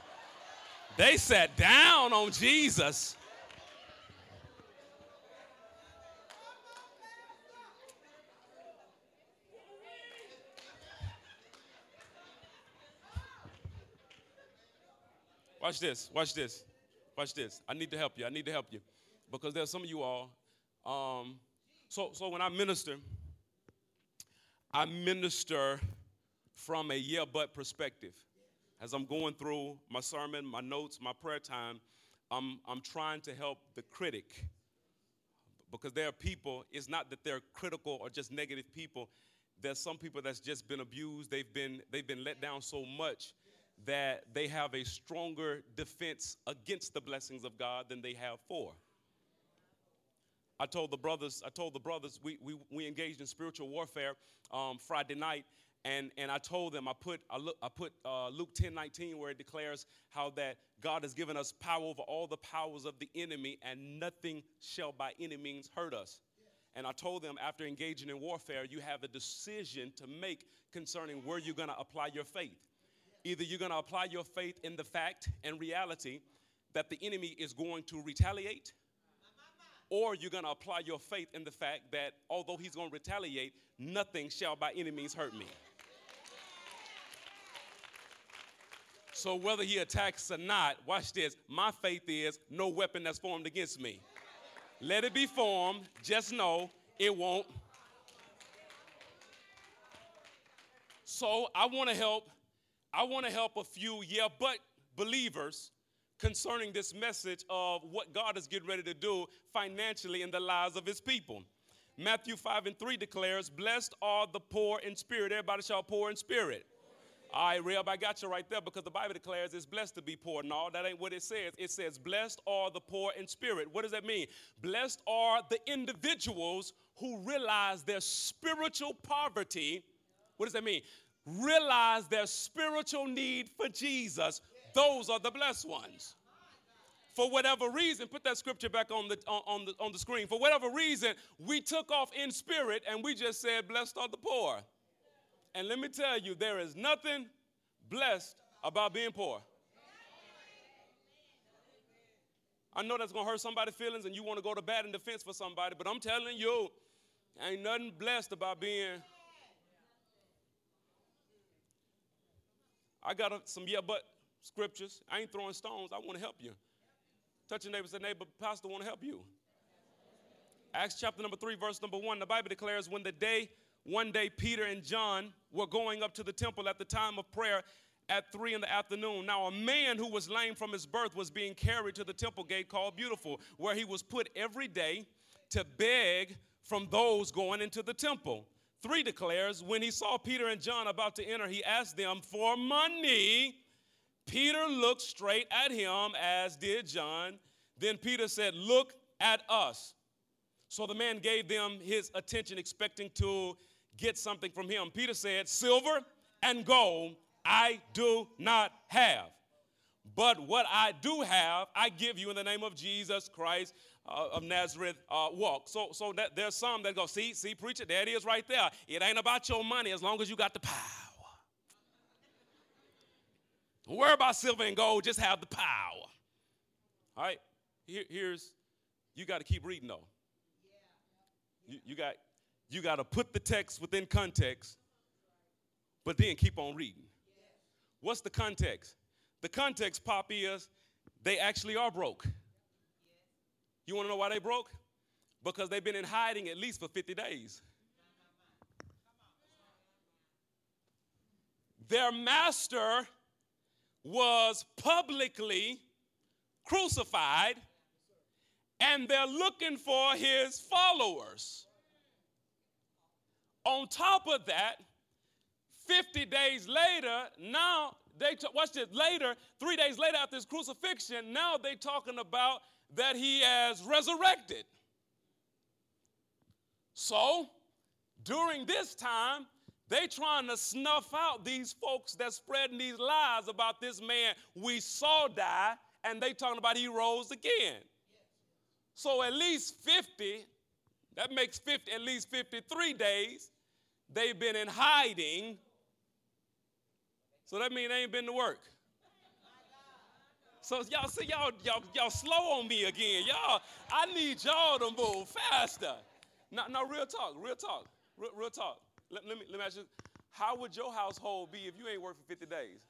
They sat down on Jesus. Watch this. Watch this. Watch this. I need to help you. I need to help you. Because there's some of you all. Um, so, so when I minister, I minister from a yeah, but perspective. As I'm going through my sermon, my notes, my prayer time, I'm, I'm trying to help the critic. Because there are people, it's not that they're critical or just negative people. There's some people that's just been abused, they've been, they've been let down so much that they have a stronger defense against the blessings of God than they have for. I told the brothers, I told the brothers, we, we, we engaged in spiritual warfare um, Friday night, and, and I told them, I put, I, look, I put uh, Luke 10 19, where it declares how that God has given us power over all the powers of the enemy, and nothing shall by any means hurt us. And I told them, after engaging in warfare, you have a decision to make concerning where you're going to apply your faith. Either you're going to apply your faith in the fact and reality that the enemy is going to retaliate, or you're going to apply your faith in the fact that although he's going to retaliate, nothing shall by any means hurt me. So whether he attacks or not, watch this. My faith is no weapon that's formed against me. Let it be formed, just know it won't. So I want to help. I want to help a few, yeah, but believers concerning this message of what God is getting ready to do financially in the lives of his people. Matthew 5 and 3 declares, Blessed are the poor in spirit. Everybody shall poor in spirit. All right, Reb, I got you right there because the Bible declares it's blessed to be poor. No, that ain't what it says. It says, Blessed are the poor in spirit. What does that mean? Blessed are the individuals who realize their spiritual poverty. What does that mean? Realize their spiritual need for Jesus those are the blessed ones. For whatever reason, put that scripture back on the, on, the, on the screen. For whatever reason, we took off in spirit and we just said, Blessed are the poor. And let me tell you, there is nothing blessed about being poor. I know that's gonna hurt somebody's feelings and you wanna go to bat in defense for somebody, but I'm telling you, ain't nothing blessed about being. I got a, some yeah, but scriptures. I ain't throwing stones. I want to help you. Touch your neighbor say, neighbor, pastor want to help you. Acts chapter number 3, verse number 1, the Bible declares, when the day, one day, Peter and John were going up to the temple at the time of prayer at 3 in the afternoon. Now, a man who was lame from his birth was being carried to the temple gate called Beautiful, where he was put every day to beg from those going into the temple. 3 declares, when he saw Peter and John about to enter, he asked them for money Peter looked straight at him, as did John. Then Peter said, Look at us. So the man gave them his attention, expecting to get something from him. Peter said, Silver and gold I do not have. But what I do have, I give you in the name of Jesus Christ uh, of Nazareth. Uh, walk. So, so that there's some that go, see, see, preacher, there it is right there. It ain't about your money as long as you got the power. Don't worry about silver and gold, just have the power. All right, Here, here's, you got to keep reading though. You, you, got, you got to put the text within context, but then keep on reading. What's the context? The context, Pop, is they actually are broke. You want to know why they broke? Because they've been in hiding at least for 50 days. Their master was publicly crucified, and they're looking for his followers. On top of that, 50 days later, now they watch this later, three days later after his crucifixion, now they're talking about that he has resurrected. So, during this time, they trying to snuff out these folks that spreading these lies about this man we saw die, and they talking about he rose again. So at least 50, that makes 50, at least 53 days, they've been in hiding. So that means they ain't been to work. So y'all see y'all y'all y'all slow on me again. Y'all, I need y'all to move faster. No, no, real talk, real talk, real, real talk. Let, let, me, let me ask you, how would your household be if you ain't worked for 50 days?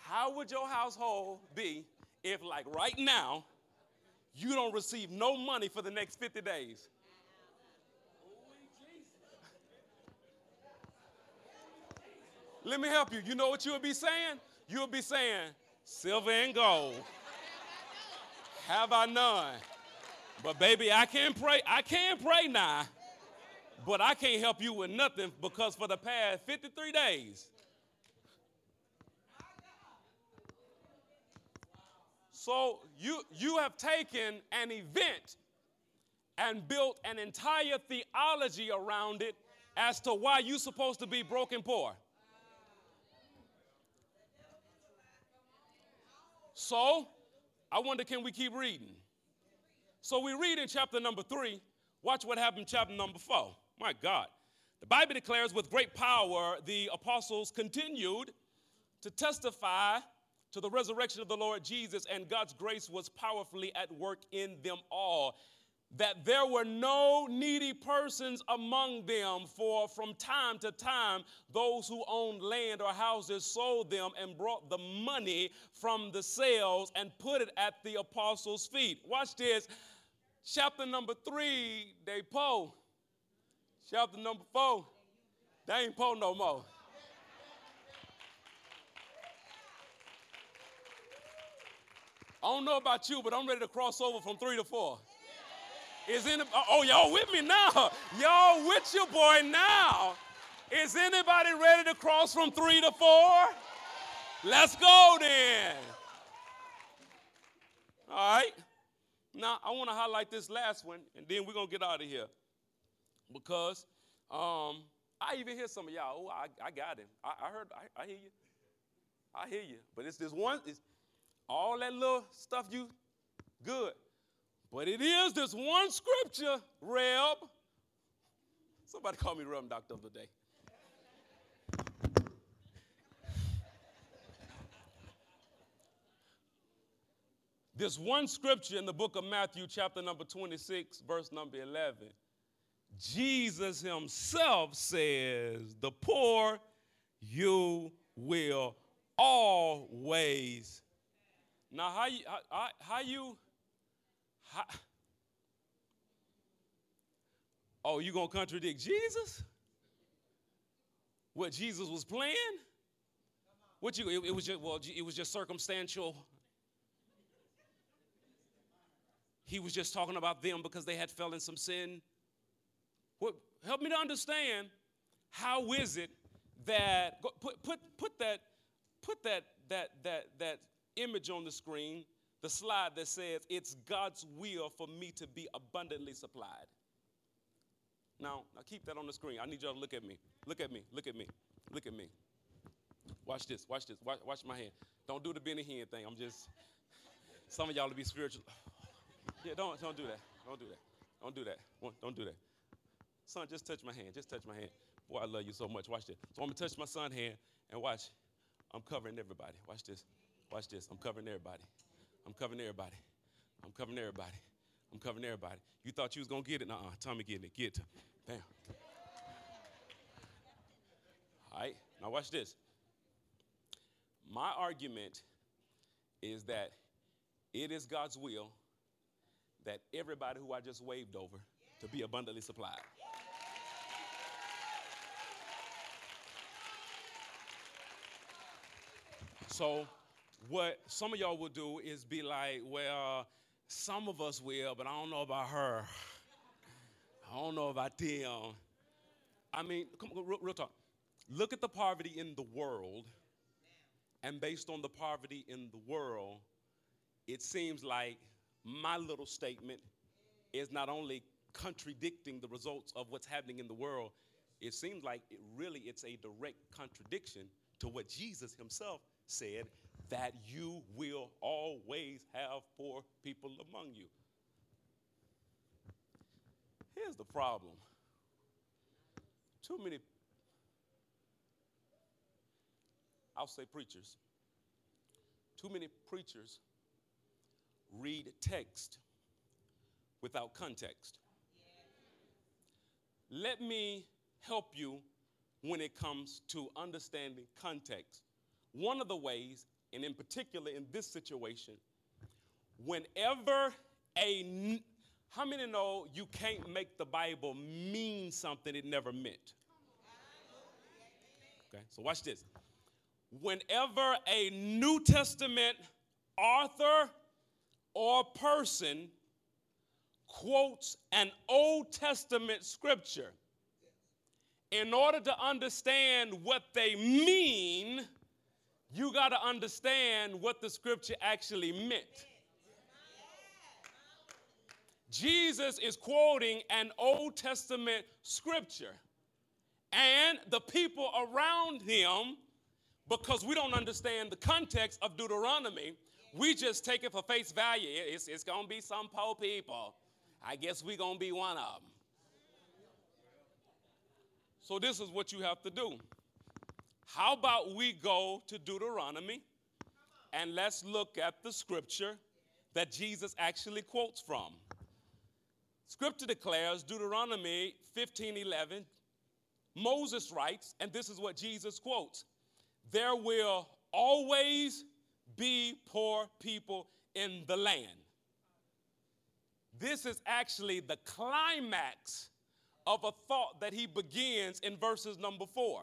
How would your household be if, like right now, you don't receive no money for the next 50 days? Let me help you. You know what you would be saying? You would be saying, Silver and gold have I none. But baby, I can't pray. I can't pray now. But I can't help you with nothing because for the past 53 days. So you you have taken an event and built an entire theology around it as to why you're supposed to be broken poor. So, I wonder can we keep reading? So we read in chapter number three, watch what happened in chapter number four. My God. The Bible declares with great power the apostles continued to testify to the resurrection of the Lord Jesus, and God's grace was powerfully at work in them all. That there were no needy persons among them, for from time to time, those who owned land or houses sold them and brought the money from the sales and put it at the apostles' feet. Watch this. Chapter number three, they po. Chapter number four, they ain't po no more. I don't know about you, but I'm ready to cross over from three to four. Is any, oh, y'all with me now? Y'all with your boy now? Is anybody ready to cross from three to four? Let's go then. All right. Now, I want to highlight this last one, and then we're going to get out of here. Because um, I even hear some of y'all, oh, I, I got him. I, I heard, I, I, hear you. I hear you. But it's this one, it's, all that little stuff you good. But it is this one scripture, Reb. Somebody call me Reb Doctor of the day. this one scripture in the book of Matthew, chapter number 26, verse number 11. Jesus himself says, The poor you will always now, how you, how, how you, how, oh, you gonna contradict Jesus? What Jesus was playing? What you? It, it was just well, it was just circumstantial. He was just talking about them because they had fell in some sin. What? Help me to understand. How is it that put put put that put that that that that image on the screen, the slide that says, It's God's will for me to be abundantly supplied. Now, now keep that on the screen. I need y'all to look at me. Look at me. Look at me. Look at me. Watch this. Watch this. Watch, watch my hand. Don't do the Benny Hinn thing. I'm just, some of y'all to be spiritual. Yeah, don't, don't do that. Don't do that. Don't do that. Don't do that. Son, just touch my hand. Just touch my hand. Boy, I love you so much. Watch this. So I'm going to touch my son's hand and watch. I'm covering everybody. Watch this. Watch this. I'm covering everybody. I'm covering everybody. I'm covering everybody. I'm covering everybody. You thought you was gonna get it? Uh-uh. Tommy getting it. Get it. Bam. All right. Now watch this. My argument is that it is God's will that everybody who I just waved over to be abundantly supplied. So what some of y'all will do is be like, well, some of us will, but I don't know about her. I don't know about them. I mean, come, real, real talk. Look at the poverty in the world, and based on the poverty in the world, it seems like my little statement is not only contradicting the results of what's happening in the world, it seems like it really it's a direct contradiction to what Jesus himself said that you will always have poor people among you. Here's the problem too many, I'll say preachers, too many preachers read text without context. Let me help you when it comes to understanding context. One of the ways and in particular in this situation, whenever a how many know you can't make the Bible mean something it never meant? Okay, so watch this. Whenever a New Testament author or person quotes an Old Testament scripture, in order to understand what they mean, you got to understand what the scripture actually meant. Jesus is quoting an Old Testament scripture, and the people around him, because we don't understand the context of Deuteronomy, we just take it for face value. It's, it's going to be some poor people. I guess we're going to be one of them. So, this is what you have to do. How about we go to Deuteronomy and let's look at the scripture that Jesus actually quotes from. Scripture declares, Deuteronomy 15 11, Moses writes, and this is what Jesus quotes There will always be poor people in the land. This is actually the climax of a thought that he begins in verses number four.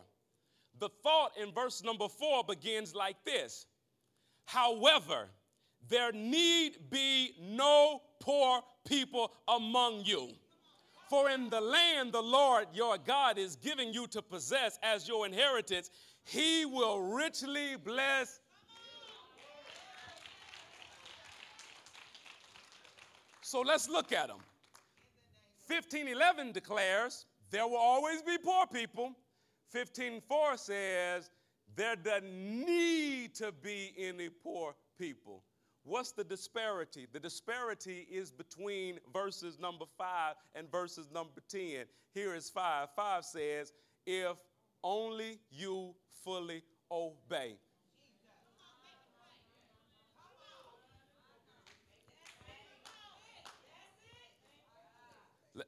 The thought in verse number four begins like this However, there need be no poor people among you. For in the land the Lord your God is giving you to possess as your inheritance, he will richly bless. So let's look at them. 1511 declares there will always be poor people. 15:4 says there doesn't need to be any poor people. What's the disparity? The disparity is between verses number 5 and verses number 10. Here is 5. 5 says, If only you fully obey.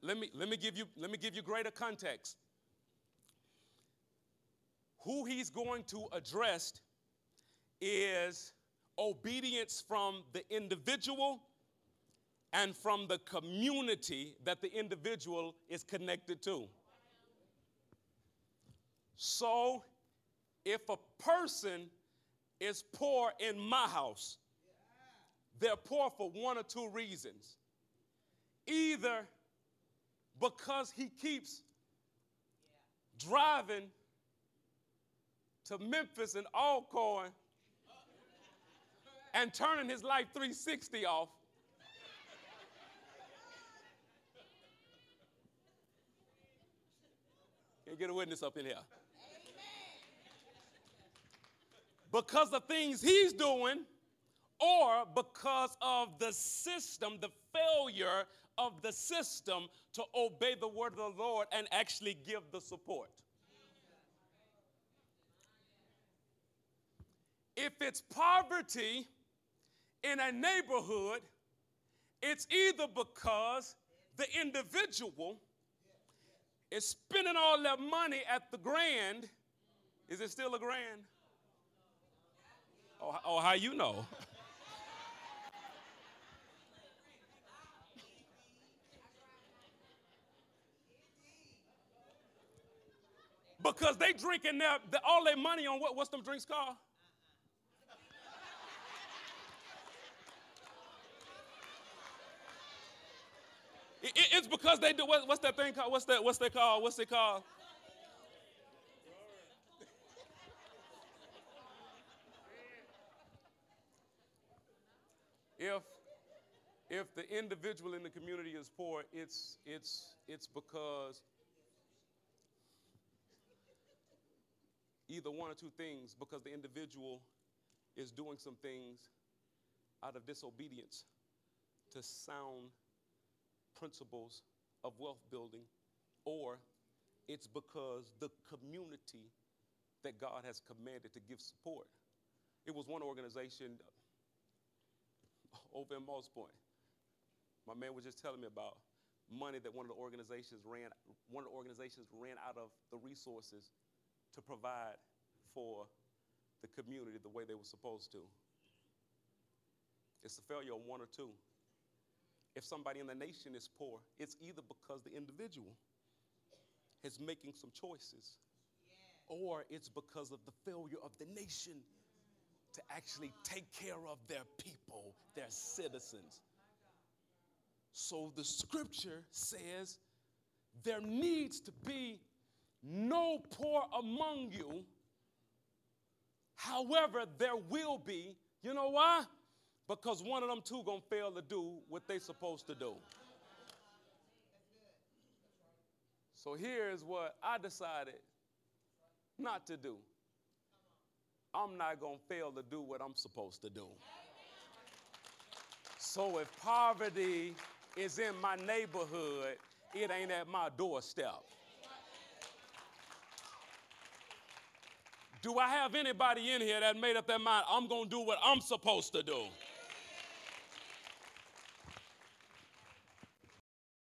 Let, me, let, me give you, let me give you greater context. Who he's going to address is obedience from the individual and from the community that the individual is connected to. So, if a person is poor in my house, they're poor for one or two reasons. Either because he keeps driving to Memphis and Alcorn and turning his life 360 off. Can get a witness up in here? Because of things he's doing, or because of the system, the failure of the system to obey the word of the Lord and actually give the support. If it's poverty in a neighborhood, it's either because the individual is spending all their money at the grand. Is it still a grand? Oh, oh how you know? because they drinking their, all their money on what, what's them drinks called? It, it's because they do what, what's that thing called? What's that? What's they called? What's it called? If if the individual in the community is poor, it's it's it's because either one or two things because the individual is doing some things out of disobedience to sound principles of wealth building, or it's because the community that God has commanded to give support. It was one organization over in Moss Point. My man was just telling me about money that one of the organizations ran one of the organizations ran out of the resources to provide for the community the way they were supposed to. It's a failure of one or two. If somebody in the nation is poor, it's either because the individual is making some choices, or it's because of the failure of the nation to actually take care of their people, their citizens. So the scripture says there needs to be no poor among you. However, there will be. You know why? Because one of them two gonna fail to do what they supposed to do. So here's what I decided not to do. I'm not gonna fail to do what I'm supposed to do. So if poverty is in my neighborhood, it ain't at my doorstep. Do I have anybody in here that made up their mind, I'm going to do what I'm supposed to do?